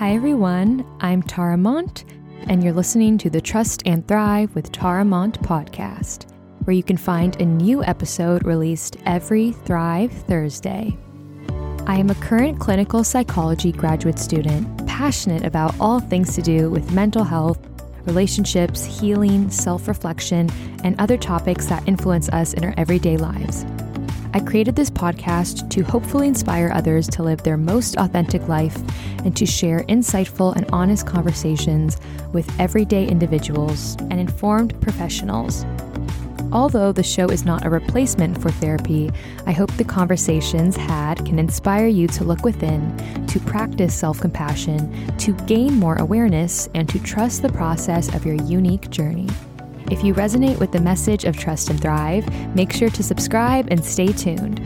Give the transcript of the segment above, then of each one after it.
Hi, everyone. I'm Tara Mont, and you're listening to the Trust and Thrive with Tara Mont podcast, where you can find a new episode released every Thrive Thursday. I am a current clinical psychology graduate student, passionate about all things to do with mental health, relationships, healing, self reflection, and other topics that influence us in our everyday lives. I created this podcast to hopefully inspire others to live their most authentic life and to share insightful and honest conversations with everyday individuals and informed professionals. Although the show is not a replacement for therapy, I hope the conversations had can inspire you to look within, to practice self compassion, to gain more awareness, and to trust the process of your unique journey. If you resonate with the message of Trust and Thrive, make sure to subscribe and stay tuned.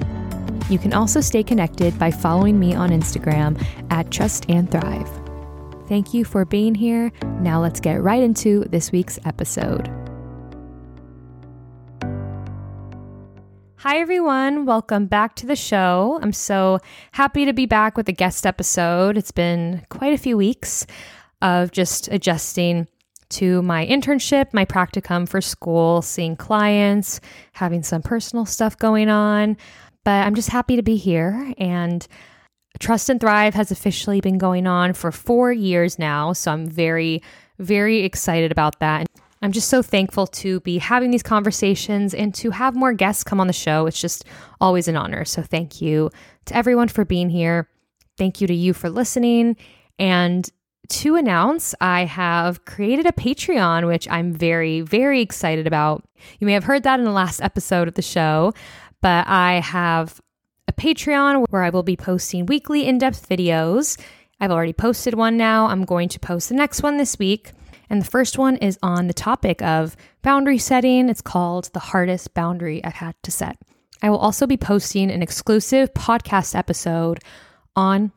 You can also stay connected by following me on Instagram at Trust and Thrive. Thank you for being here. Now let's get right into this week's episode. Hi, everyone. Welcome back to the show. I'm so happy to be back with a guest episode. It's been quite a few weeks of just adjusting to my internship, my practicum for school, seeing clients, having some personal stuff going on. But I'm just happy to be here. And Trust and Thrive has officially been going on for four years now. So I'm very, very excited about that. I'm just so thankful to be having these conversations and to have more guests come on the show. It's just always an honor. So thank you to everyone for being here. Thank you to you for listening. And to announce, I have created a Patreon, which I'm very, very excited about. You may have heard that in the last episode of the show, but I have a Patreon where I will be posting weekly in depth videos. I've already posted one now. I'm going to post the next one this week. And the first one is on the topic of boundary setting. It's called The Hardest Boundary I've Had to Set. I will also be posting an exclusive podcast episode on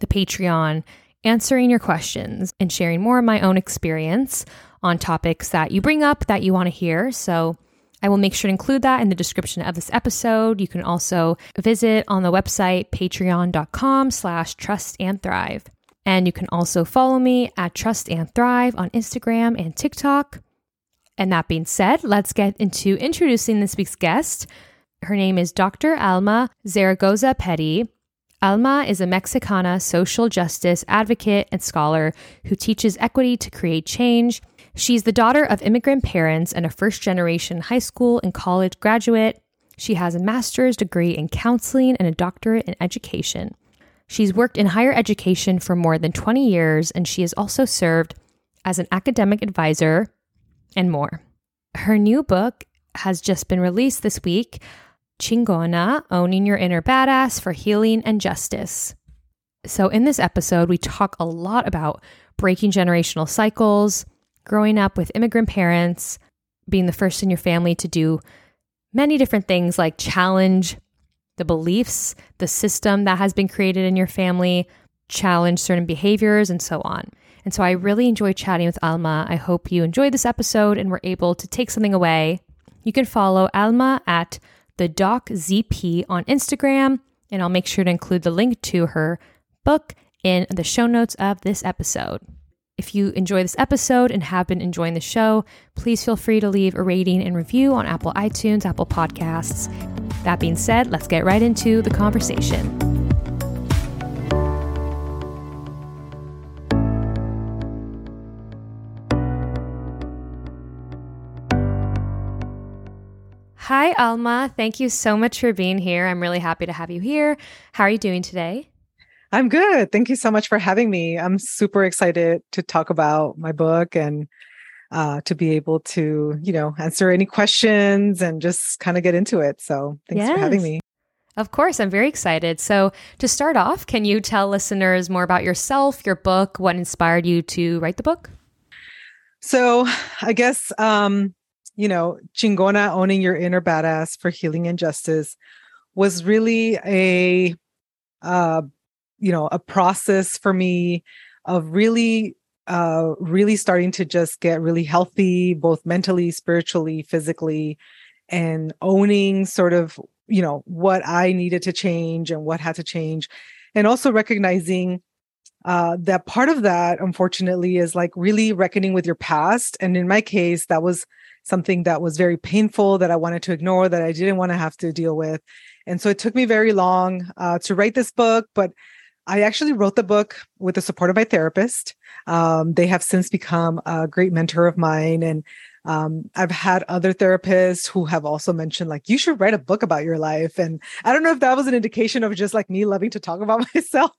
the Patreon answering your questions and sharing more of my own experience on topics that you bring up that you want to hear. So I will make sure to include that in the description of this episode. You can also visit on the website patreon.com slash trust and thrive. And you can also follow me at Trust and Thrive on Instagram and TikTok. And that being said, let's get into introducing this week's guest. Her name is Dr. Alma Zaragoza Petty, Alma is a Mexicana social justice advocate and scholar who teaches equity to create change. She's the daughter of immigrant parents and a first generation high school and college graduate. She has a master's degree in counseling and a doctorate in education. She's worked in higher education for more than 20 years, and she has also served as an academic advisor and more. Her new book has just been released this week Chingona Owning Your Inner Badass for Healing and Justice. So, in this episode, we talk a lot about breaking generational cycles, growing up with immigrant parents, being the first in your family to do many different things like challenge the beliefs, the system that has been created in your family, challenge certain behaviors, and so on. And so I really enjoy chatting with Alma. I hope you enjoyed this episode and were able to take something away. You can follow Alma at the Doc ZP on Instagram, and I'll make sure to include the link to her book in the show notes of this episode. If you enjoy this episode and have been enjoying the show, please feel free to leave a rating and review on Apple iTunes, Apple Podcasts. That being said, let's get right into the conversation. Hi, Alma. Thank you so much for being here. I'm really happy to have you here. How are you doing today? I'm good. Thank you so much for having me. I'm super excited to talk about my book and uh, to be able to, you know, answer any questions and just kind of get into it. So thanks yes. for having me. Of course, I'm very excited. So, to start off, can you tell listeners more about yourself, your book, what inspired you to write the book? So, I guess um, you know, Chingona owning your inner badass for healing and justice was really a uh you know, a process for me of really uh really starting to just get really healthy both mentally, spiritually, physically and owning sort of, you know, what I needed to change and what had to change and also recognizing uh, that part of that, unfortunately, is like really reckoning with your past. And in my case, that was something that was very painful that I wanted to ignore, that I didn't want to have to deal with. And so it took me very long uh, to write this book, but I actually wrote the book with the support of my therapist. Um, they have since become a great mentor of mine. And um, I've had other therapists who have also mentioned, like, you should write a book about your life. And I don't know if that was an indication of just like me loving to talk about myself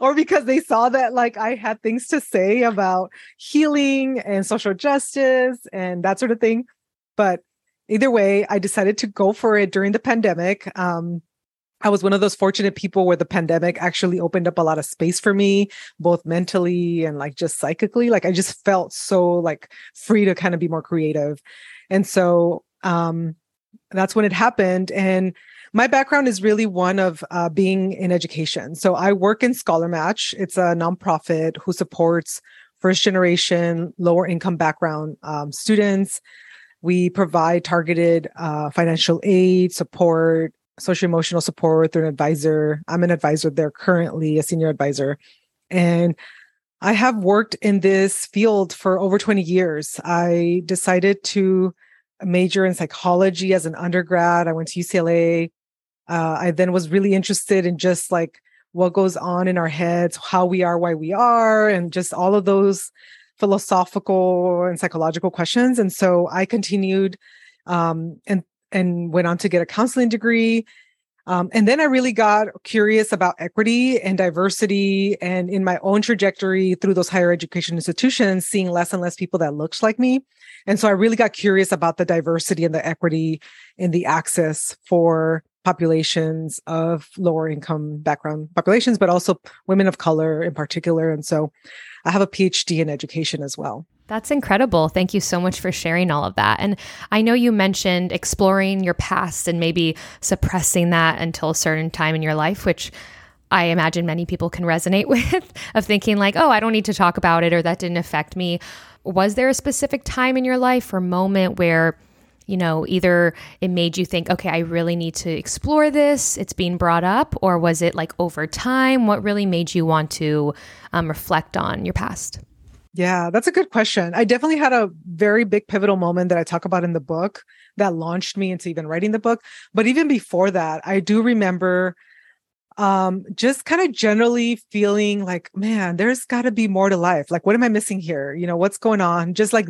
or because they saw that like I had things to say about healing and social justice and that sort of thing. But either way, I decided to go for it during the pandemic. Um, I was one of those fortunate people where the pandemic actually opened up a lot of space for me, both mentally and like just psychically. Like I just felt so like free to kind of be more creative. And so um that's when it happened. And my background is really one of uh, being in education. So I work in ScholarMatch. It's a nonprofit who supports first generation, lower income background um, students. We provide targeted uh, financial aid, support, social emotional support through an advisor. I'm an advisor there currently, a senior advisor. And I have worked in this field for over 20 years. I decided to major in psychology as an undergrad. I went to UCLA. Uh, I then was really interested in just like what goes on in our heads, how we are, why we are, and just all of those philosophical and psychological questions. And so I continued um, and and went on to get a counseling degree. Um, and then I really got curious about equity and diversity, and in my own trajectory through those higher education institutions, seeing less and less people that looked like me. And so I really got curious about the diversity and the equity in the access for populations of lower income background populations, but also women of color in particular. And so I have a PhD in education as well. That's incredible. Thank you so much for sharing all of that. And I know you mentioned exploring your past and maybe suppressing that until a certain time in your life, which I imagine many people can resonate with of thinking like, "Oh, I don't need to talk about it or that didn't affect me." Was there a specific time in your life or moment where you know, either it made you think, okay, I really need to explore this, it's being brought up, or was it like over time? What really made you want to um, reflect on your past? Yeah, that's a good question. I definitely had a very big pivotal moment that I talk about in the book that launched me into even writing the book. But even before that, I do remember um just kind of generally feeling like man there's got to be more to life like what am i missing here you know what's going on just like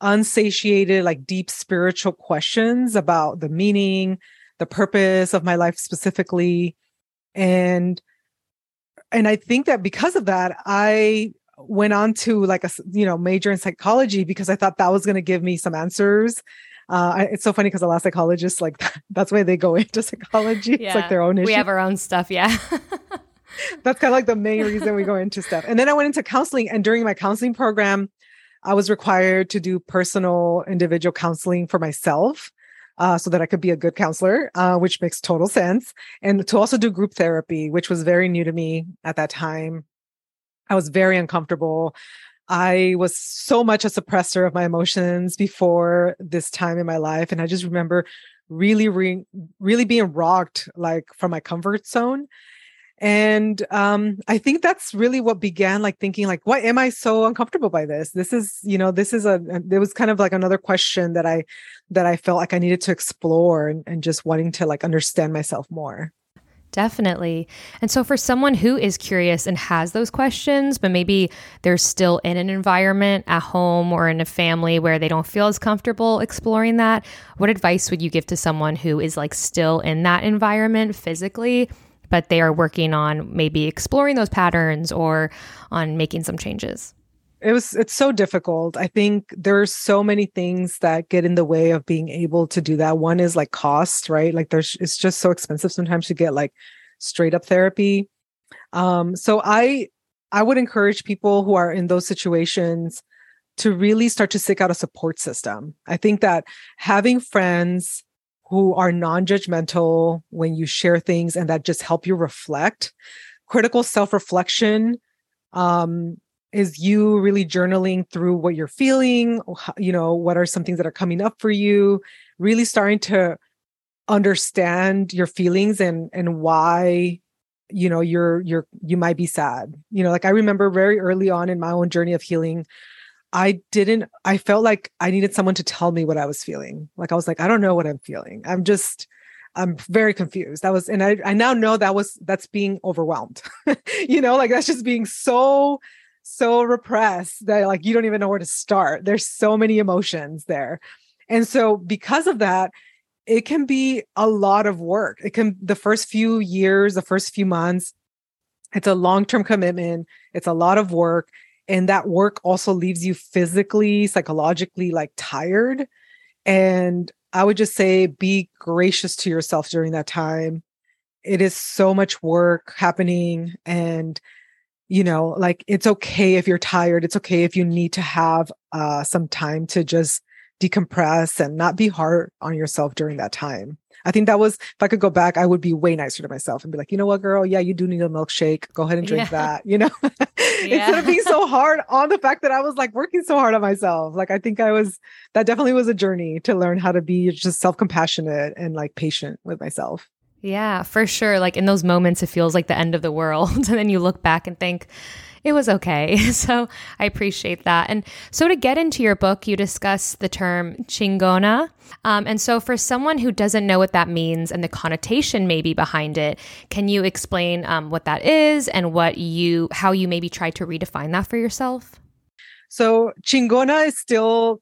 unsatiated, like deep spiritual questions about the meaning, the purpose of my life specifically. And and I think that because of that, I went on to like a you know major in psychology because I thought that was going to give me some answers. Uh, it's so funny because a lot of psychologists like that's why they go into psychology. Yeah, it's like their own issue. We have our own stuff, yeah. that's kind of like the main reason we go into stuff. And then I went into counseling, and during my counseling program, I was required to do personal individual counseling for myself. Uh, so that I could be a good counselor, uh, which makes total sense. And to also do group therapy, which was very new to me at that time. I was very uncomfortable. I was so much a suppressor of my emotions before this time in my life. And I just remember really, re- really being rocked like from my comfort zone and um i think that's really what began like thinking like why am i so uncomfortable by this this is you know this is a there was kind of like another question that i that i felt like i needed to explore and, and just wanting to like understand myself more Definitely. And so, for someone who is curious and has those questions, but maybe they're still in an environment at home or in a family where they don't feel as comfortable exploring that, what advice would you give to someone who is like still in that environment physically, but they are working on maybe exploring those patterns or on making some changes it was it's so difficult. I think there's so many things that get in the way of being able to do that. One is like cost right? Like there's it's just so expensive sometimes to get like straight up therapy. Um so i i would encourage people who are in those situations to really start to seek out a support system. I think that having friends who are non-judgmental when you share things and that just help you reflect critical self-reflection um, is you really journaling through what you're feeling you know what are some things that are coming up for you really starting to understand your feelings and and why you know you're you're you might be sad. You know like i remember very early on in my own journey of healing i didn't i felt like i needed someone to tell me what i was feeling. Like i was like i don't know what i'm feeling. I'm just i'm very confused. That was and i, I now know that was that's being overwhelmed. You know like that's just being so so repressed that like you don't even know where to start there's so many emotions there and so because of that it can be a lot of work. It can the first few years, the first few months, it's a long-term commitment. It's a lot of work. And that work also leaves you physically, psychologically like tired. And I would just say be gracious to yourself during that time. It is so much work happening. And, you know, like it's okay if you're tired. It's okay if you need to have uh, some time to just decompress and not be hard on yourself during that time. I think that was, if I could go back, I would be way nicer to myself and be like, you know what, girl? Yeah, you do need a milkshake. Go ahead and drink yeah. that, you know, instead of being so hard on the fact that I was like working so hard on myself. Like, I think I was, that definitely was a journey to learn how to be just self compassionate and like patient with myself. Yeah, for sure. Like in those moments, it feels like the end of the world. and then you look back and think, it was okay. So I appreciate that. And so to get into your book, you discuss the term chingona. Um, and so for someone who doesn't know what that means and the connotation maybe behind it, can you explain um, what that is and what you, how you maybe try to redefine that for yourself? So chingona is still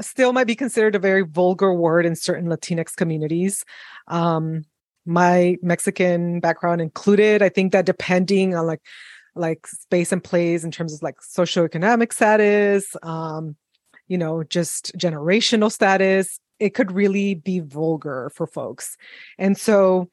still might be considered a very vulgar word in certain Latinx communities. Um, my Mexican background included. I think that depending on like like space and place in terms of like socioeconomic status, um, you know, just generational status. It could really be vulgar for folks. And so,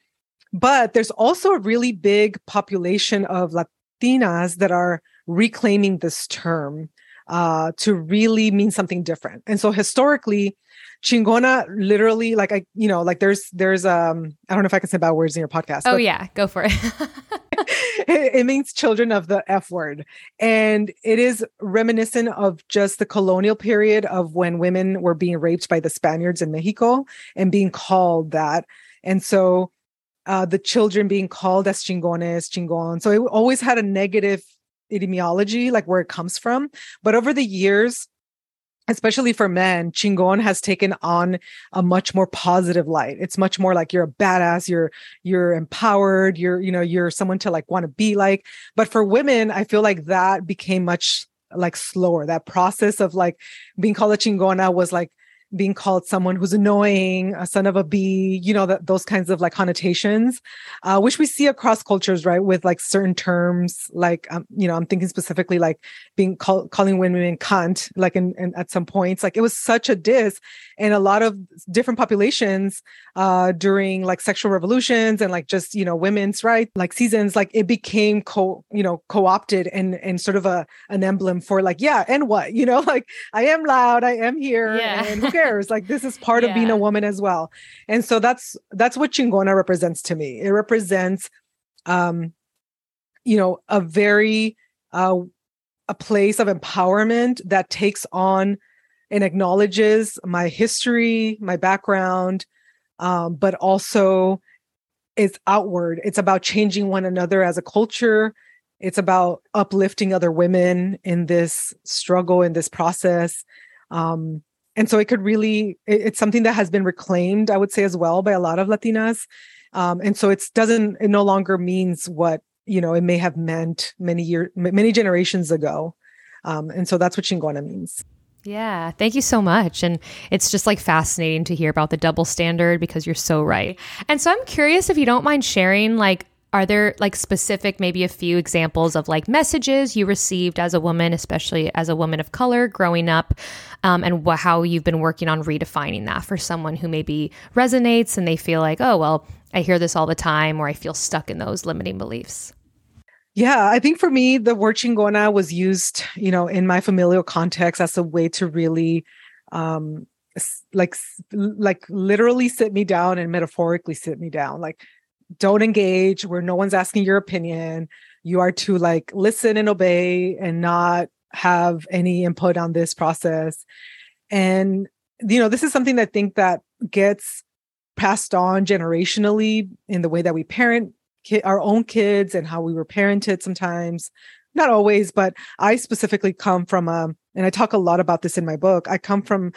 but there's also a really big population of Latinas that are reclaiming this term uh, to really mean something different. And so historically, chingona literally like I, you know, like there's there's um I don't know if I can say bad words in your podcast. Oh yeah, go for it. it, it means children of the F word. And it is reminiscent of just the colonial period of when women were being raped by the Spaniards in Mexico and being called that. And so uh, the children being called as chingones, chingon. So it always had a negative etymology, like where it comes from. But over the years, especially for men, chingon has taken on a much more positive light. It's much more like you're a badass, you're you're empowered, you're you know you're someone to like want to be like. But for women, I feel like that became much like slower. That process of like being called a chingona was like being called someone who's annoying, a son of a bee, you know, that those kinds of like connotations, uh, which we see across cultures, right? With like certain terms, like, um, you know, I'm thinking specifically like being called, calling women cunt, like in, in, at some points, like it was such a diss. And a lot of different populations uh, during like sexual revolutions and like just, you know, women's right, like seasons, like it became co, you know, co-opted and, and sort of a, an emblem for like, yeah, and what, you know, like I am loud, I am here. Yeah. Cares? Like this is part yeah. of being a woman as well. And so that's that's what chingona represents to me. It represents um you know a very uh a place of empowerment that takes on and acknowledges my history, my background, um, but also is outward. It's about changing one another as a culture. It's about uplifting other women in this struggle, in this process. Um, and so it could really it's something that has been reclaimed i would say as well by a lot of latinas um, and so it doesn't it no longer means what you know it may have meant many years many generations ago um, and so that's what chingona means yeah, thank you so much. And it's just like fascinating to hear about the double standard because you're so right. And so I'm curious if you don't mind sharing like are there like specific maybe a few examples of like messages you received as a woman especially as a woman of color growing up um, and wh- how you've been working on redefining that for someone who maybe resonates and they feel like oh well i hear this all the time or i feel stuck in those limiting beliefs yeah, I think for me, the word chingona was used, you know, in my familial context as a way to really, um, like, like literally sit me down and metaphorically sit me down. Like, don't engage where no one's asking your opinion. You are to like listen and obey and not have any input on this process. And you know this is something that i think that gets passed on generationally in the way that we parent ki- our own kids and how we were parented sometimes. Not always but i specifically come from a and i talk a lot about this in my book. I come from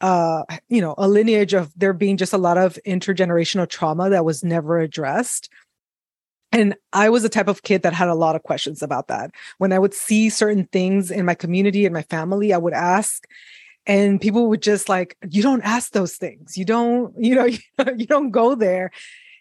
uh you know a lineage of there being just a lot of intergenerational trauma that was never addressed. And i was the type of kid that had a lot of questions about that. When i would see certain things in my community and my family i would ask and people would just like you don't ask those things. You don't you know you don't go there.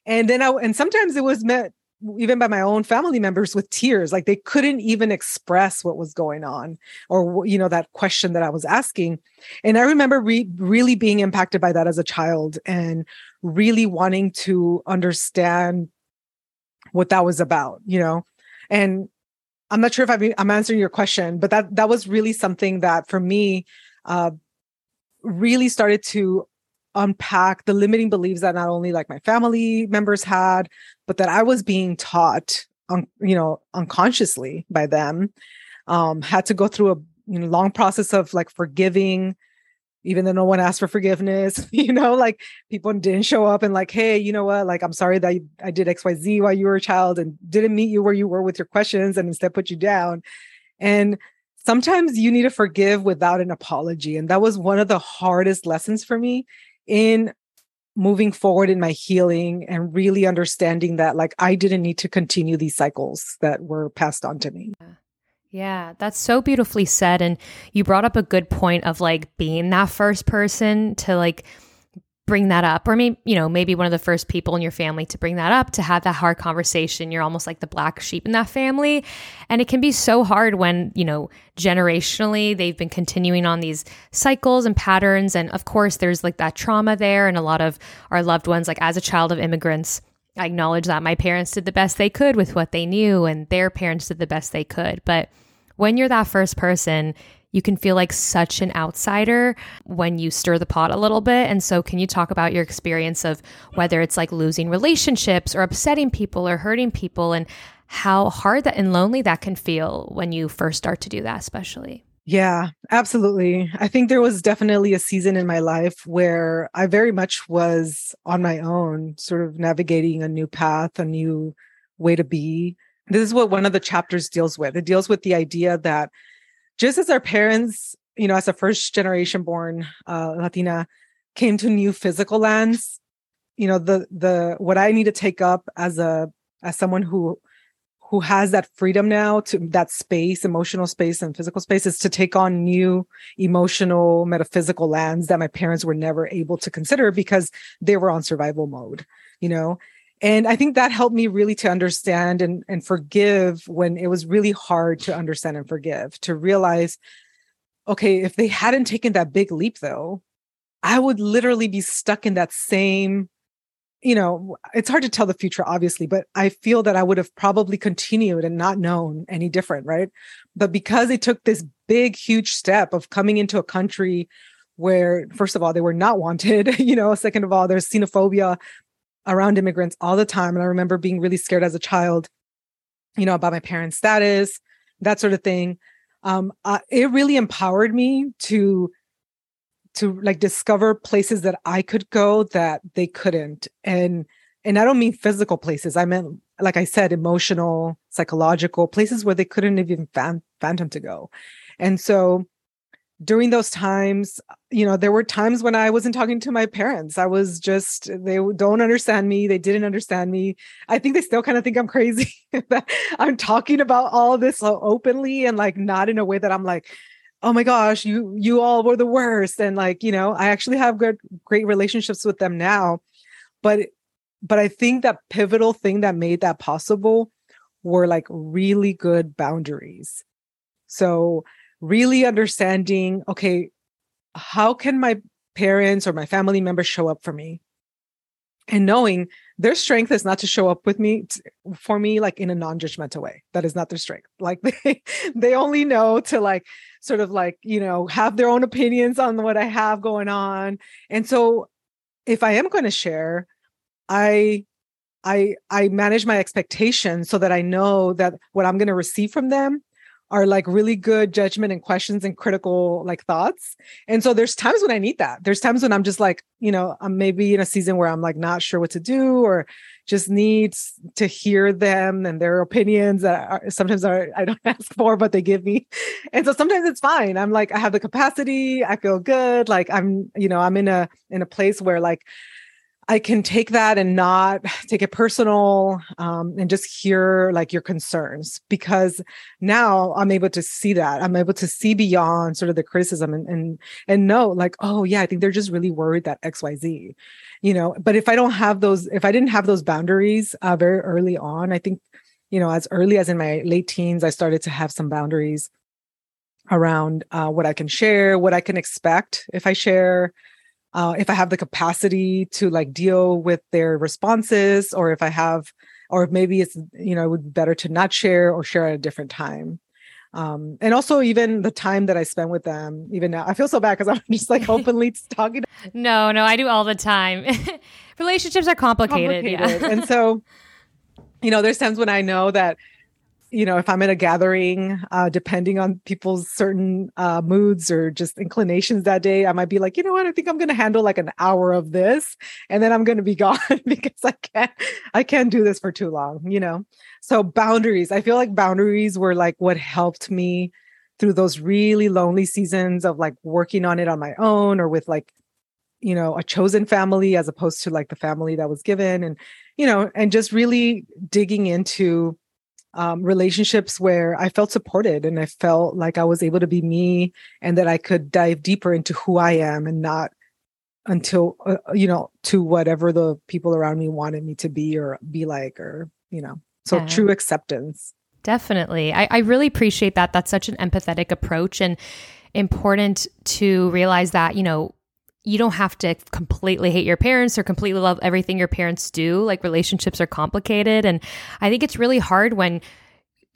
And then i and sometimes it was met even by my own family members with tears like they couldn't even express what was going on or you know that question that i was asking. And i remember re- really being impacted by that as a child and really wanting to understand what that was about you know? And i'm not sure if i i'm answering your question but that that was really something that for me uh, really started to unpack the limiting beliefs that not only like my family members had but that i was being taught un, you know unconsciously by them. Um had to go through a you know long process of like forgiving even though no one asked for forgiveness you know like people didn't show up and like hey you know what? Like i'm sorry that i did xyz while you were a child and didn't meet you where you were with your questions and instead put you down. And sometimes you need to forgive without an apology and that was one of the hardest lessons for me in moving forward in my healing and really understanding that like I didn't need to continue these cycles that were passed on to me. Yeah, that's so beautifully said and you brought up a good point of like being that first person to like bring that up or maybe you know maybe one of the first people in your family to bring that up to have that hard conversation. You're almost like the black sheep in that family. And it can be so hard when you know generationally they've been continuing on these cycles and patterns. And of course there's like that trauma there and a lot of our loved ones. Like as a child of immigrants I acknowledge that my parents did the best they could with what they knew and their parents did the best they could. But when you're that first person you can feel like such an outsider when you stir the pot a little bit. And so, can you talk about your experience of whether it's like losing relationships or upsetting people or hurting people and how hard that and lonely that can feel when you first start to do that, especially? Yeah, absolutely. I think there was definitely a season in my life where I very much was on my own, sort of navigating a new path, a new way to be. This is what one of the chapters deals with. It deals with the idea that just as our parents, you know, as a first generation born uh, Latina, came to new physical lands, you know, the the what I need to take up as a as someone who who has that freedom now to that space, emotional space and physical space is to take on new emotional, metaphysical lands that my parents were never able to consider because they were on survival mode, you know? And i think that helped me really to understand and, and forgive when it was really hard to understand and forgive to realize okay if they hadn't taken that big leap though i would literally be stuck in that same you know it's hard to tell the future obviously but i feel that i would have probably continued and not known any different right? But because they took this big huge step of coming into a country where first of all they were not wanted you know second of all there's xenophobia around immigrants all the time. And I remember being really scared as a child, you know, about my parents' status, that sort of thing. Um, it really empowered me to to like discover places that I could go that they couldn't. And and I don't mean physical places. I meant, like I said, emotional, psychological places where they couldn't even fan, phantom to go. And so during those times, you know, there were times when I wasn't talking to my parents. I was just, they don't understand me. They didn't understand me. I think they still kind of think I'm crazy. That I'm talking about all this so openly and like not in a way that I'm like, oh my gosh, you you all were the worst. And like, you know, I actually have good great relationships with them now. But but I think that pivotal thing that made that possible were like really good boundaries. So really understanding okay how can my parents or my family members show up for me? And knowing their strength is not to show up with me for me like in a non-judgmental way. That is not their strength. Like they they only know to like sort of like you know have their own opinions on what i have going on. And so if i am going to share i i i manage my expectations so that i know that what i'm going to receive from them are like really good judgment and questions and critical like thoughts. And so there's times when I need that. There's times when I'm just like, you know, I'm maybe in a season where I'm like not sure what to do or just needs to hear them and their opinions that are, sometimes are, I don't ask for, but they give me. And so sometimes it's fine. I'm like, I have the capacity. I feel good. Like I'm, you know, I'm in a, in a place where like, I can take that and not take it personal um, and just hear like your concerns because now I'm able to see that I'm able to see beyond sort of the criticism and and and know like oh yeah I think they're just really worried that X Y Z, you know. But if I don't have those, if I didn't have those boundaries uh, very early on, I think you know as early as in my late teens I started to have some boundaries around uh, what I can share, what I can expect if I share uh, if I have the capacity to like deal with their responses, or if I have, or maybe it's you know it would be better to not share or share at a different time. Um, and also even the time that I spend with them, even now, I feel so bad because I'm just like openly talking. no, no, I do all the time. Relationships are complicated, complicated. Yeah. and so, you know, there's times when I know that you know, if I'm at a gathering, uh, depending on people's certain uh, moods or just inclinations that day, I might be like, you know what, I think I'm going to handle like an hour of this, and then I'm going to be gone because I can't, I can't do this for too long, you know. So boundaries, I feel like boundaries were like what helped me through those really lonely seasons of like working on it on my own or with like, you know, a chosen family as opposed to like the family that was given, and you know, and just really digging into um, relationships where I felt supported and I felt like I was able to be me and that I could dive deeper into who I am and not until, uh, you know, to whatever the people around me wanted me to be or be like, or, you know, so yeah. true acceptance. Definitely. I, I really appreciate that. That's such an empathetic approach and important to realize that, you know, you don't have to completely hate your parents or completely love everything your parents do. Like relationships are complicated. And I think it's really hard when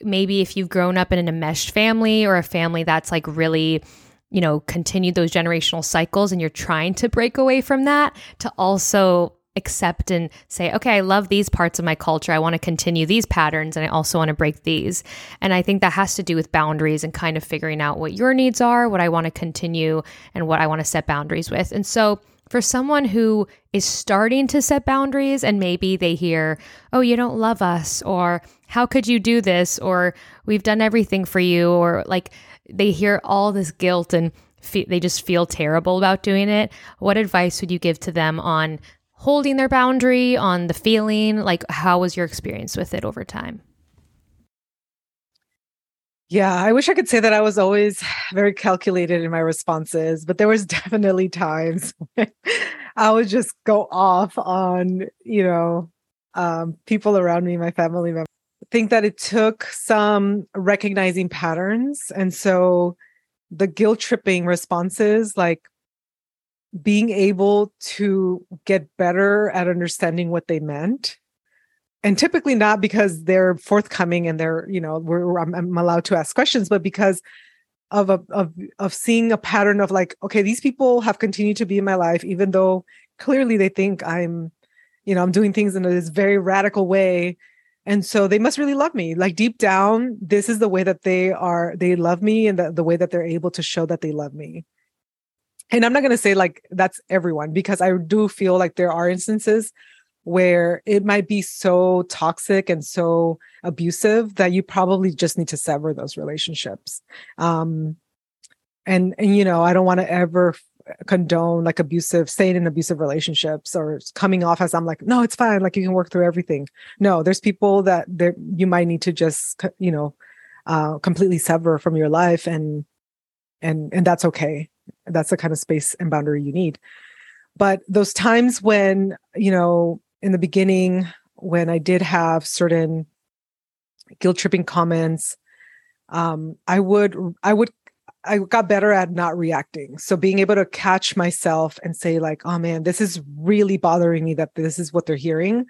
maybe if you've grown up in an enmeshed family or a family that's like really you know continued those generational cycles and you're trying to break away from that to also accept and say, okay, I love these parts of my culture. I want to continue these patterns and I also want to break these. And I think that has to do with boundaries and kind of figuring out what your needs are, what I want to continue, and what I want to set boundaries with. And so, for someone who is starting to set boundaries and maybe they hear, oh, you don't love us, or how could you do this, or we've done everything for you, or like they hear all this guilt and fe- they just feel terrible about doing it, what advice would you give to them on holding their boundary, on the feeling? Like, how was your experience with it over time? Yeah, I wish I could say that I was always very calculated in my responses, but there was definitely times I would just go off on, you know, um, people around me, my family members. I think that it took some recognizing patterns. And so the guilt tripping responses, like being able to get better at understanding what they meant and typically not because they're forthcoming and they're you know we're, I'm, I'm, allowed to ask questions but because of a of of seeing a pattern of like okay these people have continued to be in my life even though clearly they think i'm you know i'm doing things in this very radical way and so they must really love me. Like deep down this is the way that they are they love me and the, the way that they're able to show that they love me and I'm not going to say like that's everyone because I do feel like there are instances where it might be so toxic and so abusive that you probably just need to sever those relationships. Um, and and you know, I don't want to ever condone like abusive staying in abusive relationships or coming off as I'm like, no, it's fine. Like you can work through everything. No, there's people that there you might need to just you know uh, completely sever from your life and and and that's okay that's the kind of space and boundary you need. But those times when you know in the beginning when i did have certain guilt tripping comments um i would i would i got better at not reacting. So being able to catch myself and say like oh man this is really bothering me that this is what they're hearing.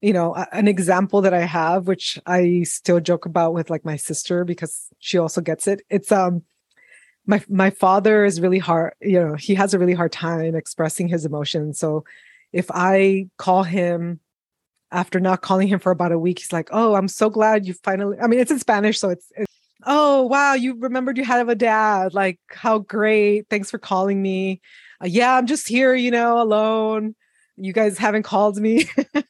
You know an example that i have which i still joke about with like my sister because she also gets it. It's um my my father is really hard you know he has a really hard time expressing his emotions. So if i call him after not calling him for about a week he's like oh i'm so glad you finally i mean it's in spanish so it's, it's oh wow you remembered you had a dad. Like how great. Thanks for calling me. Uh, yeah i'm just here you know alone. You guys haven't called me.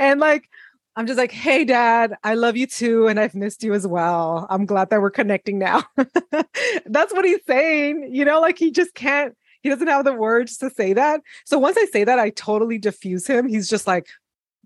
And like i'm just like hey dad i love you too and i've missed you as well. I'm glad that we're connecting now. That's what he's saying you know like he just can't he doesn't have the words to say that. So once i say that i totally diffuse him. He's just like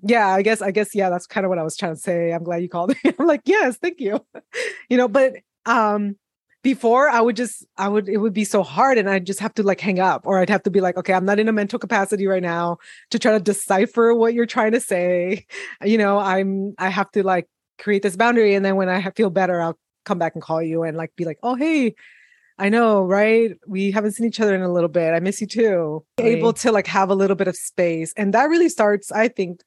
yeah i guess i guess yeah that's kind of what i was trying to say. I'm glad you called me. I'm like yes thank you. You know but um before i would just i would it would be so hard and i'd just have to like hang up or i'd have to be like okay i'm not in a mental capacity right now to try to decipher what you're trying to say you know i'm i have to like create this boundary and then when i feel better i'll come back and call you and like be like oh hey I know, right? We haven't seen each other in a little bit. I miss you too. Right. Able to like have a little bit of space. And that really starts, I think,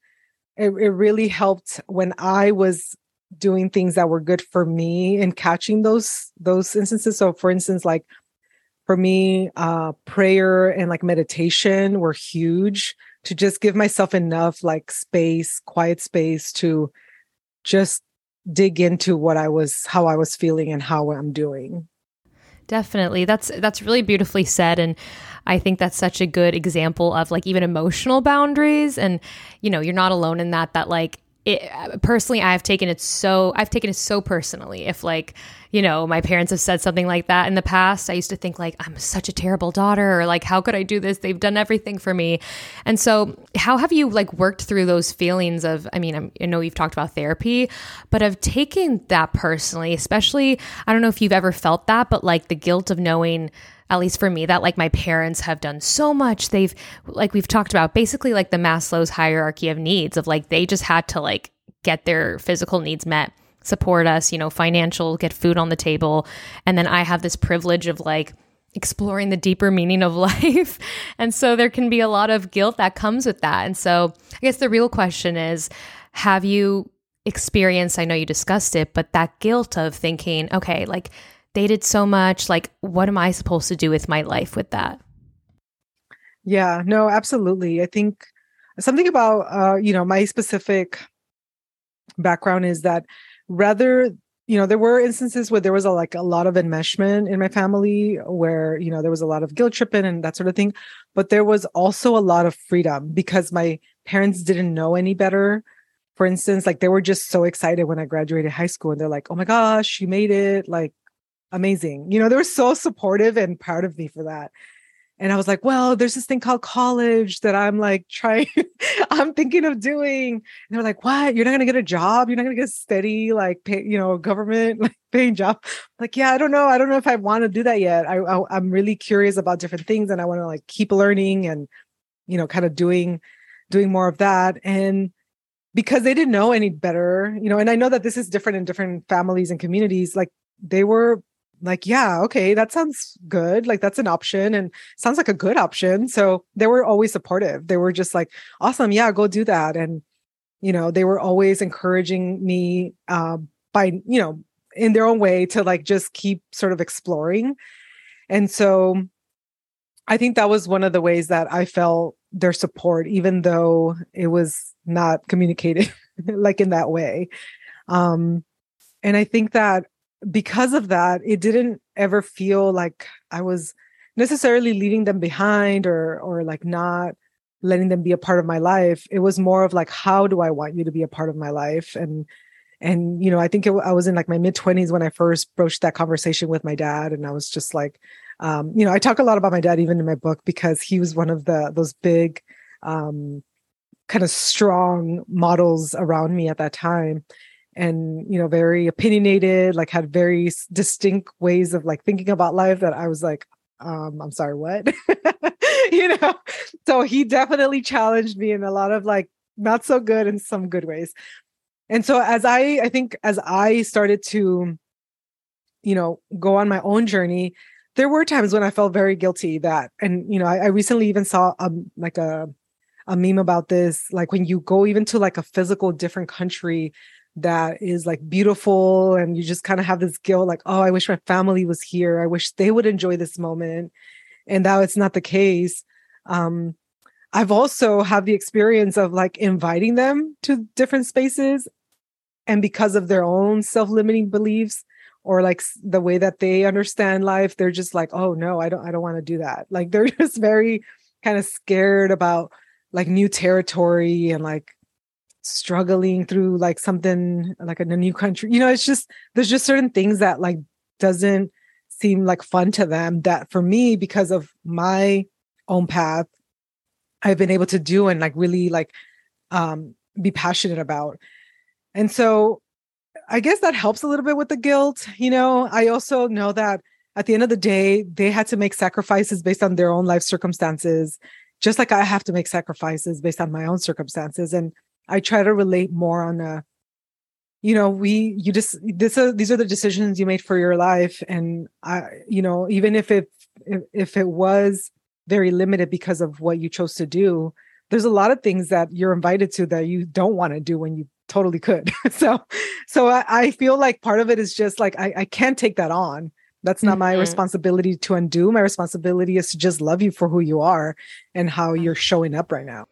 it, it really helped when I was doing things that were good for me and catching those those instances. So for instance, like for me, uh prayer and like meditation were huge to just give myself enough like space, quiet space to just dig into what I was how I was feeling and how I'm doing. Definitely. That's that's really beautifully said and I think that's such a good example of like even emotional boundaries and you know, you're not alone in that that like it, personally I've taken it so I've taken it so personally. If like you know my parents have said something like that in the past I used to think like I'm such a terrible daughter or like how could I do this? They've done everything for me. And so how have you like worked through those feelings of I mean I'm, i know you've talked about therapy but of taking that personally especially I don't know if you've ever felt that but like the guilt of knowing at least for me that like my parents have done so much. They've like we've talked about basically like the maslow's hierarchy of needs of like they just had to like get their physical needs met support us you know financial get food on the table. And then i have this privilege of like exploring the deeper meaning of life. And so there can be a lot of guilt that comes with that. And so i guess the real question is have you experienced i know you discussed it but that guilt of thinking okay like they did so much. Like, what am I supposed to do with my life with that? Yeah, no, absolutely. I think something about, uh, you know, my specific background is that rather you know there were instances where there was a like a lot of enmeshment in my family where you know there was a lot of guilt tripping and that sort of thing but there was also a lot of freedom because my parents didn't know any better for instance like they were just so excited when i graduated high school and they're like oh my gosh you made it like amazing. You know, they were so supportive and proud of me for that. And I was like, well, there's this thing called college that I'm like trying, I'm thinking of doing. And they're like, what? You're not going to get a job? You're not going to get a steady, like, pay, you know, government like paying job? like, yeah, I don't know. I don't know if I want to do that yet. I, I I'm really curious about different things and I want to like keep learning and, you know, kind of doing, doing more of that. And because they didn't know any better, you know, and I know that this is different in different families and communities, like they were like yeah okay that sounds good like that's an option and sounds like a good option. So they were always supportive. They were just like awesome yeah go do that. And you know they were always encouraging me uh, by you know in their own way to like just keep sort of exploring. And so i think that was one of the ways that i felt their support even though it was not communicated like in that way. Um and i think that because of that, it didn't ever feel like I was necessarily leaving them behind or or like not letting them be a part of my life. It was more of like, how do I want you to be a part of my life? And and you know, I think it, I was in like my mid twenties when I first broached that conversation with my dad, and I was just like, um, you know, I talk a lot about my dad even in my book because he was one of the those big, um, kind of strong models around me at that time and you know very opinionated like had very distinct ways of like thinking about life that i was like um i'm sorry what? You know? So he definitely challenged me in a lot of like not so good in some good ways. And so as i i think as i started to you know go on my own journey there were times when i felt very guilty that and you know i, I recently even saw a like a a meme about this like when you go even to like a physical different country that is like beautiful and you just kind of have this guilt like oh i wish my family was here. I wish they would enjoy this moment. And now it's not the case. Um i've also had the experience of like inviting them to different spaces and because of their own self-limiting beliefs or like the way that they understand life they're just like oh no i don't i don't want to do that. Like they're just very kind of scared about like new territory and like struggling through like something like in a new country you know it's just there's just certain things that like doesn't seem like fun to them that for me because of my own path i've been able to do and like really like um be passionate about. And so i guess that helps a little bit with the guilt you know? I also know that at the end of the day they had to make sacrifices based on their own life circumstances just like i have to make sacrifices based on my own circumstances. And I try to relate more on a, you know, we you just this are these are the decisions you made for your life, and I, you know, even if it if, if it was very limited because of what you chose to do, there's a lot of things that you're invited to that you don't want to do when you totally could. so, so I, I, feel like part of it is just like I, I can't take that on. That's not mm-hmm. my responsibility to undo. My responsibility is to just love you for who you are and how you're showing up right now.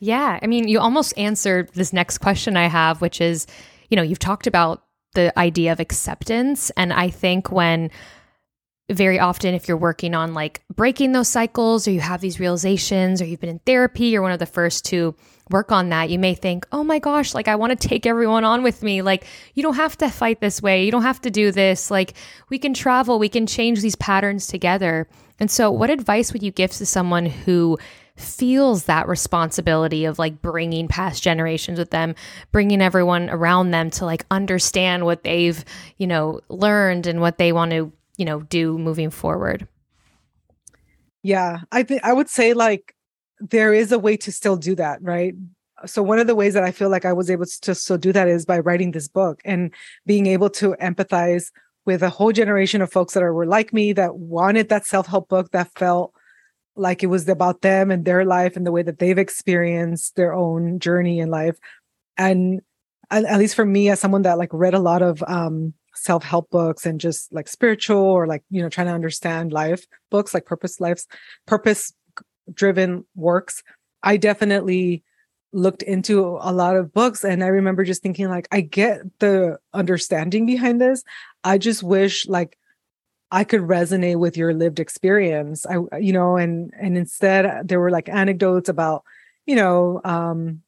Yeah. I mean, you almost answered this next question I have, which is, you know, you've talked about the idea of acceptance. And I think when very often, if you're working on like breaking those cycles or you have these realizations or you've been in therapy, you're one of the first to work on that. You may think, oh my gosh, like I want to take everyone on with me. Like, you don't have to fight this way. You don't have to do this. Like, we can travel, we can change these patterns together. And so, what advice would you give to someone who feels that responsibility of like bringing past generations with them, bringing everyone around them to like understand what they've, you know, learned and what they want to, you know, do moving forward. Yeah, I think I would say like there is a way to still do that, right? So one of the ways that I feel like I was able to still do that is by writing this book and being able to empathize with a whole generation of folks that are, were like me that wanted that self-help book that felt like it was about them and their life and the way that they've experienced their own journey in life. And at, least for me as someone that like read a lot of um self-help books and just like spiritual or like you know trying to understand life books like purpose lives purpose driven works i definitely looked into a lot of books. And i remember just thinking like i get the understanding behind this. I just wish like I could resonate with your lived experience. I, you know, and and instead there were like anecdotes about, you know, um,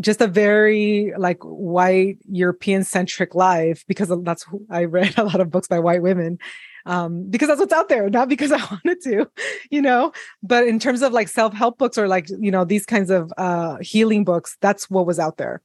just a very like white European centric life because that's who I read a lot of books by white women. Um, because that's what's out there, not because I wanted to, you know. But in terms of like self-help books or like, you know, these kinds of uh healing books, that's what was out there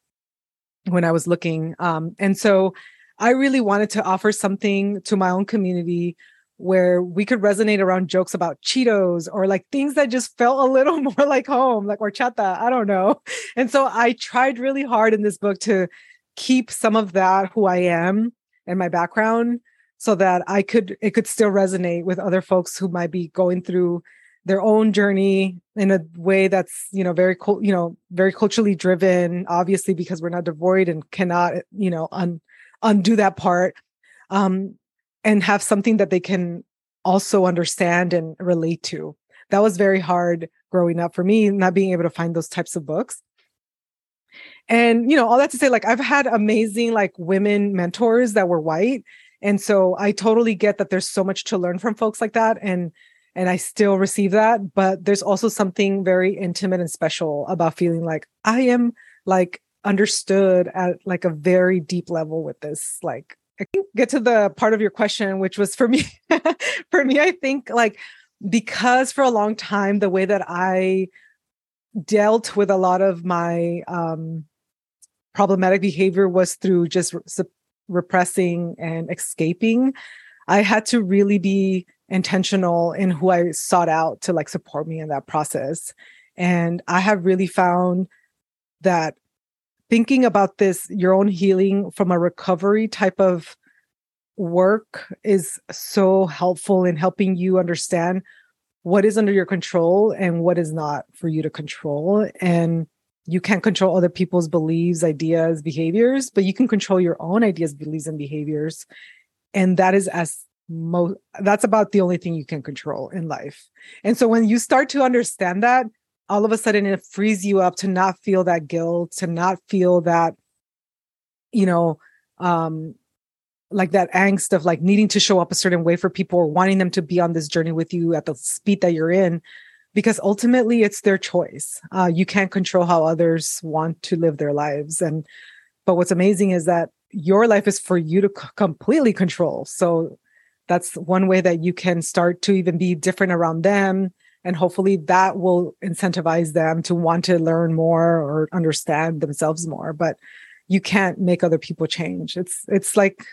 when I was looking. Um, and so I really wanted to offer something to my own community where we could resonate around jokes about Cheetos or like things that just felt a little more like home, like horchata. I don't know. And so I tried really hard in this book to keep some of that who I am and my background so that I could it could still resonate with other folks who might be going through their own journey in a way that's you know very cool you know very culturally driven obviously because we're not devoid and cannot you know un undo that part um, and have something that they can also understand and relate to. That was very hard growing up for me, not being able to find those types of books. And, you know, all that to say, like, I've had amazing, like, women mentors that were white. And so I totally get that there's so much to learn from folks like that. And, and I still receive that. But there's also something very intimate and special about feeling like I am like understood at like a very deep level with this like I think get to the part of your question which was for me for me I think like because for a long time the way that I dealt with a lot of my um problematic behavior was through just re- repressing and escaping. I had to really be intentional in who I sought out to like support me in that process. And I have really found that thinking about this, your own healing from a recovery type of work is so helpful in helping you understand what is under your control and what is not for you to control. And you can't control other people's beliefs, ideas, behaviors, but you can control your own ideas, beliefs, and behaviors. And that is as most that's about the only thing you can control in life. And so when you start to understand that, all of a sudden it frees you up to not feel that guilt to not feel that you know um like that angst of like needing to show up a certain way for people or wanting them to be on this journey with you at the speed that you're in because ultimately it's their choice. Uh, you can't control how others want to live their lives and but what's amazing is that your life is for you to c- completely control. So that's one way that you can start to even be different around them and hopefully that will incentivize them to want to learn more or understand themselves more but you can't make other people change. It's it's like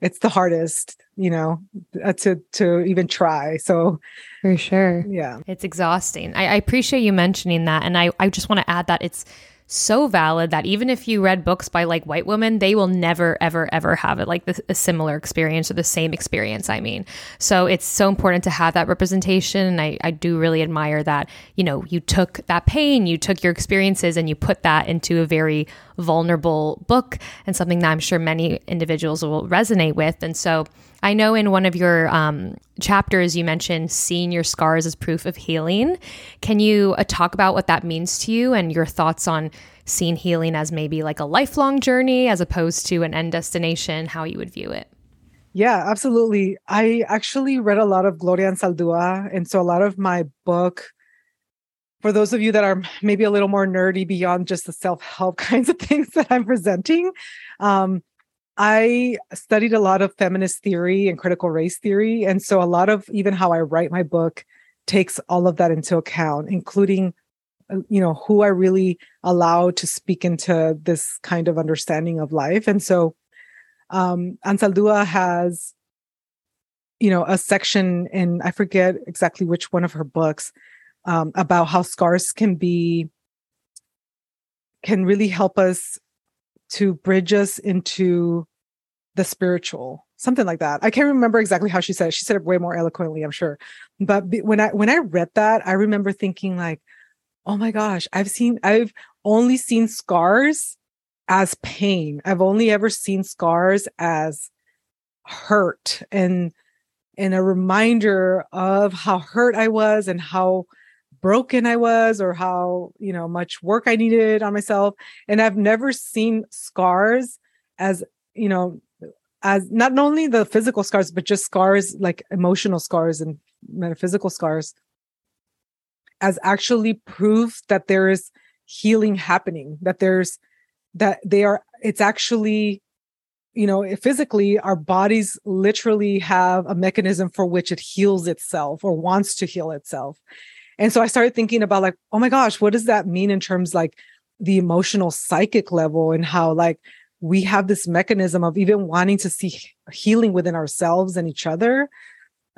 it's the hardest you know uh, to to even try so for sure yeah it's exhausting I, I appreciate you mentioning that and i i just want to add that it's so valid that even if you read books by like white women, they will never, ever, ever have it like the, a similar experience or the same experience. I mean, so it's so important to have that representation. And I, I do really admire that, you know, you took that pain, you took your experiences and you put that into a very vulnerable book and something that I'm sure many individuals will resonate with. And so, I know in one of your um, chapters you mentioned seeing your scars as proof of healing. Can you uh, talk about what that means to you and your thoughts on seeing healing as maybe like a lifelong journey as opposed to an end destination, how you would view it? Yeah, absolutely. I actually read a lot of Gloria Anzaldúa. And so a lot of my book, for those of you that are maybe a little more nerdy beyond just the self help kinds of things that I'm presenting, um, I studied a lot of feminist theory and critical race theory. And so a lot of even how I write my book takes all of that into account, including uh, you know who i really allow to speak into this kind of understanding of life and so um Anzaldúa has you know a section in i forget exactly which one of her books um, about how scars can be can really help us to bridge us into the spiritual something like that. I can't remember exactly how she said it. She said it way more eloquently i'm sure. But when i when i read that i remember thinking like oh my gosh i've seen i've only seen scars as pain. I've only ever seen scars as hurt and and a reminder of how hurt i was and how broken I was or how, you know, much work I needed on myself. And I've never seen scars as, you know, as not only the physical scars, but just scars like emotional scars and metaphysical scars as actually proof that there is healing happening, that there's that they are, it's actually, you know, physically, our bodies literally have a mechanism for which it heals itself or wants to heal itself. And so I started thinking about like, oh my gosh, what does that mean in terms like the emotional psychic level and how like we have this mechanism of even wanting to see healing within ourselves and each other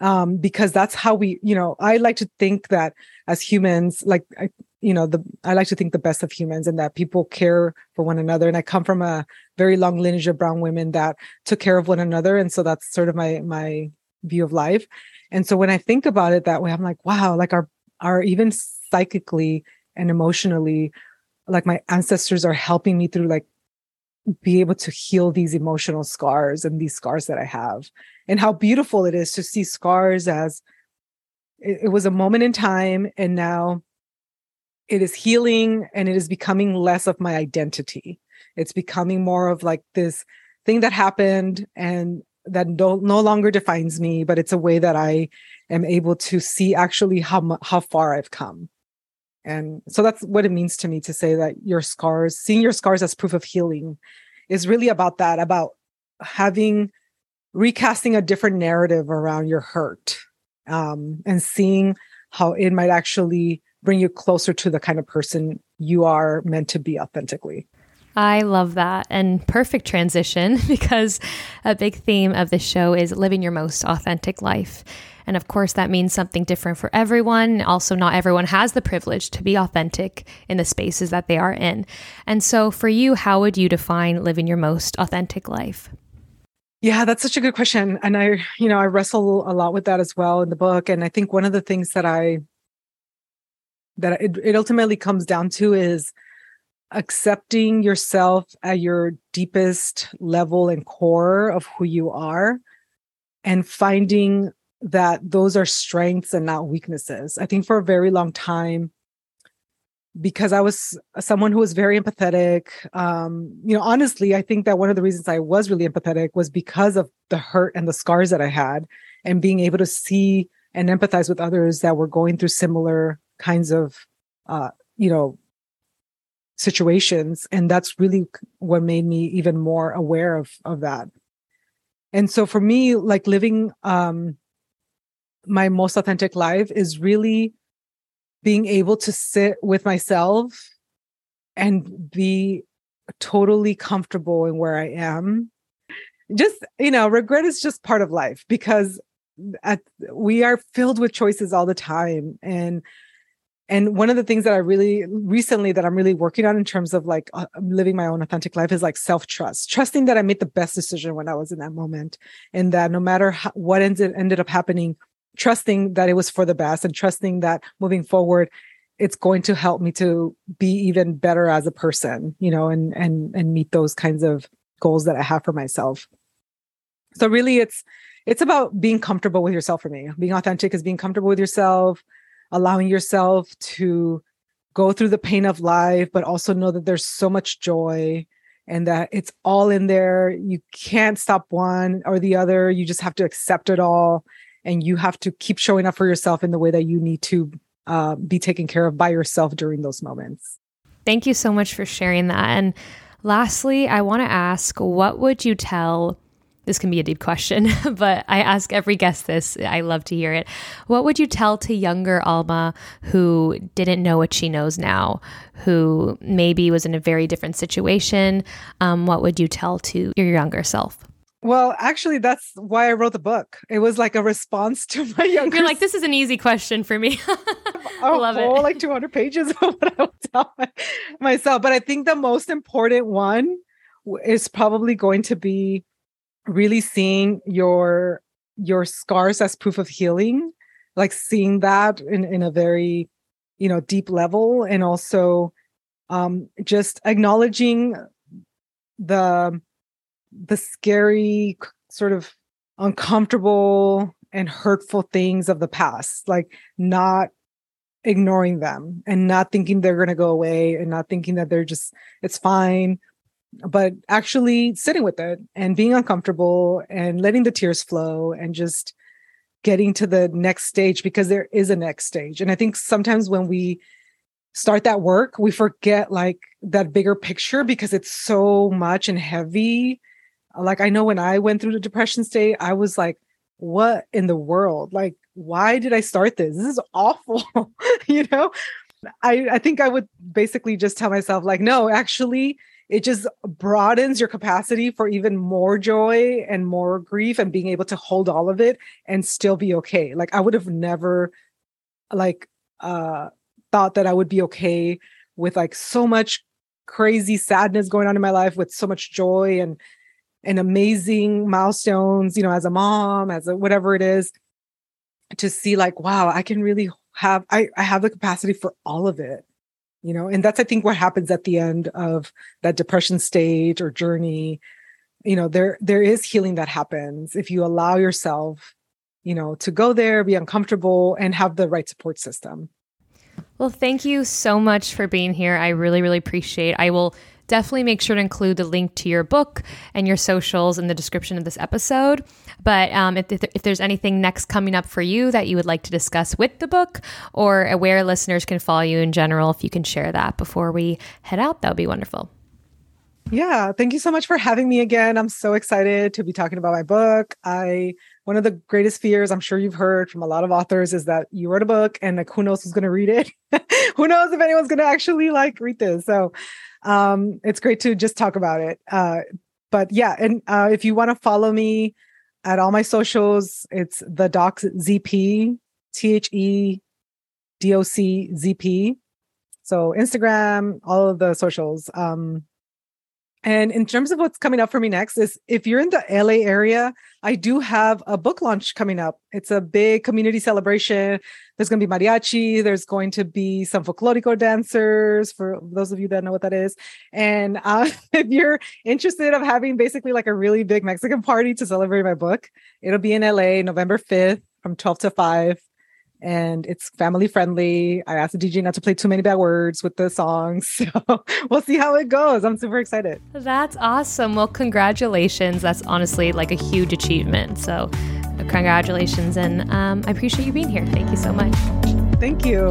um, because that's how we you know i like to think that as humans like I, you know the i like to think the best of humans and that people care for one another. And i come from a very long lineage of brown women that took care of one another. And so that's sort of my my view of life. And so when i think about it that way i'm like wow like our our even psychically and emotionally like my ancestors are helping me through like be able to heal these emotional scars and these scars that I have and how beautiful it is to see scars as it, it was a moment in time and now it is healing and it is becoming less of my identity it's becoming more of like this thing that happened and that don't, no longer defines me but it's a way that i am able to see actually how how far I've come. And so that's what it means to me to say that your scars, seeing your scars as proof of healing, is really about that, about having recasting a different narrative around your hurt um, and seeing how it might actually bring you closer to the kind of person you are meant to be authentically. I love that. And perfect transition because a big theme of the show is living your most authentic life. And of course, that means something different for everyone. Also, not everyone has the privilege to be authentic in the spaces that they are in. And so, for you, how would you define living your most authentic life? Yeah, that's such a good question. And I, you know, I wrestle a lot with that as well in the book. And I think one of the things that I, that it, it ultimately comes down to is accepting yourself at your deepest level and core of who you are and finding that those are strengths and not weaknesses. I think for a very long time, because I was someone who was very empathetic. Um, you know, honestly, I think that one of the reasons I was really empathetic was because of the hurt and the scars that I had, and being able to see and empathize with others that were going through similar kinds of, uh, you know, situations. And that's really what made me even more aware of of that. And so for me, like living um, my most authentic life is really being able to sit with myself and be totally comfortable in where I am. Just, you know, regret is just part of life because at, we are filled with choices all the time. And and one of the things that I really recently that I'm really working on in terms of like uh, living my own authentic life is like self trust, trusting that I made the best decision when I was in that moment, and that no matter how, what ended ended up happening, trusting that it was for the best and trusting that moving forward it's going to help me to be even better as a person you know and and and meet those kinds of goals that i have for myself. So really it's it's about being comfortable with yourself for me. Being authentic is being comfortable with yourself allowing yourself to go through the pain of life but also know that there's so much joy and that it's all in there you can't stop one or the other you just have to accept it all and you have to keep showing up for yourself in the way that you need to uh, be taken care of by yourself during those moments. Thank you so much for sharing that. And lastly, I want to ask what would you tell? This can be a deep question, but I ask every guest this. I love to hear it. What would you tell to younger Alma who didn't know what she knows now, who maybe was in a very different situation? Um, what would you tell to your younger self? Well, actually, that's why I wrote the book. It was like a response to my younger. You're like, this is an easy question for me. I love whole, it. Like 200 pages of what I would tell myself. But I think the most important one is probably going to be really seeing your your scars as proof of healing, like seeing that in in a very you know deep level, and also um, just acknowledging the the scary sort of uncomfortable and hurtful things of the past like not ignoring them and not thinking they're going to go away and not thinking that they're just it's fine but actually sitting with it and being uncomfortable and letting the tears flow and just getting to the next stage because there is a next stage and i think sometimes when we start that work we forget like that bigger picture because it's so much and heavy like I know when I went through the depression state, I was like, what in the world? Like, why did I start this? This is awful. you know? I, I think I would basically just tell myself, like, no, actually, it just broadens your capacity for even more joy and more grief and being able to hold all of it and still be okay. Like I would have never like uh thought that I would be okay with like so much crazy sadness going on in my life with so much joy and and amazing milestones, you know, as a mom, as a whatever it is, to see like, wow, I can really have I, I have the capacity for all of it. You know, and that's I think what happens at the end of that depression stage or journey. You know, there there is healing that happens if you allow yourself, you know, to go there, be uncomfortable, and have the right support system. Well, thank you so much for being here. I really, really appreciate. I will definitely make sure to include the link to your book and your socials in the description of this episode. But um, if, if there's anything next coming up for you that you would like to discuss with the book or where listeners can follow you in general, if you can share that before we head out, that would be wonderful. Yeah, thank you so much for having me again. I'm so excited to be talking about my book. I one of the greatest fears I'm sure you've heard from a lot of authors is that you wrote a book and like who knows who's going to read it. who knows if anyone's going to actually like read this. So um, it's great to just talk about it. Uh, but yeah, and uh, if you want to follow me at all my socials, it's the docs ZP, T H E D O C Z P. So Instagram, all of the socials. Um, and in terms of what's coming up for me next is if you're in the LA area, I do have a book launch coming up. It's a big community celebration. There's going to be mariachi, there's going to be some folklorico dancers for those of you that know what that is. And uh, if you're interested of having basically like a really big Mexican party to celebrate my book, it'll be in LA November 5th from 12 to 5 and it's family friendly. I asked the DJ not to play too many bad words with the songs. So we'll see how it goes. I'm super excited. That's awesome. Well, congratulations. That's honestly like a huge achievement. So, congratulations. And um, I appreciate you being here. Thank you so much. Thank you.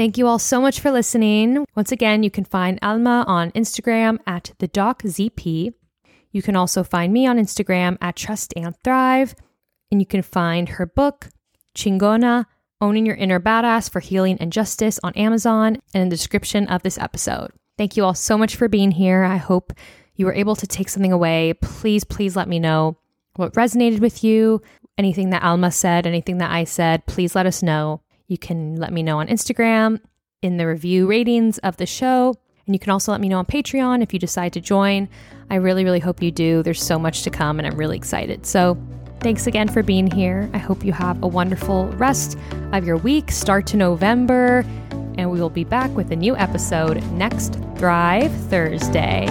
Thank you all so much for listening. Once again, you can find Alma on Instagram at the DocZP. You can also find me on Instagram at Trust and Thrive. And you can find her book, Chingona Owning Your Inner Badass for Healing and Justice on Amazon and in the description of this episode. Thank you all so much for being here. I hope you were able to take something away. Please, please let me know what resonated with you, anything that Alma said, anything that I said. Please let us know. You can let me know on Instagram in the review ratings of the show. And you can also let me know on Patreon if you decide to join. I really, really hope you do. There's so much to come, and I'm really excited. So, thanks again for being here. I hope you have a wonderful rest of your week, start to November, and we will be back with a new episode next Thrive Thursday.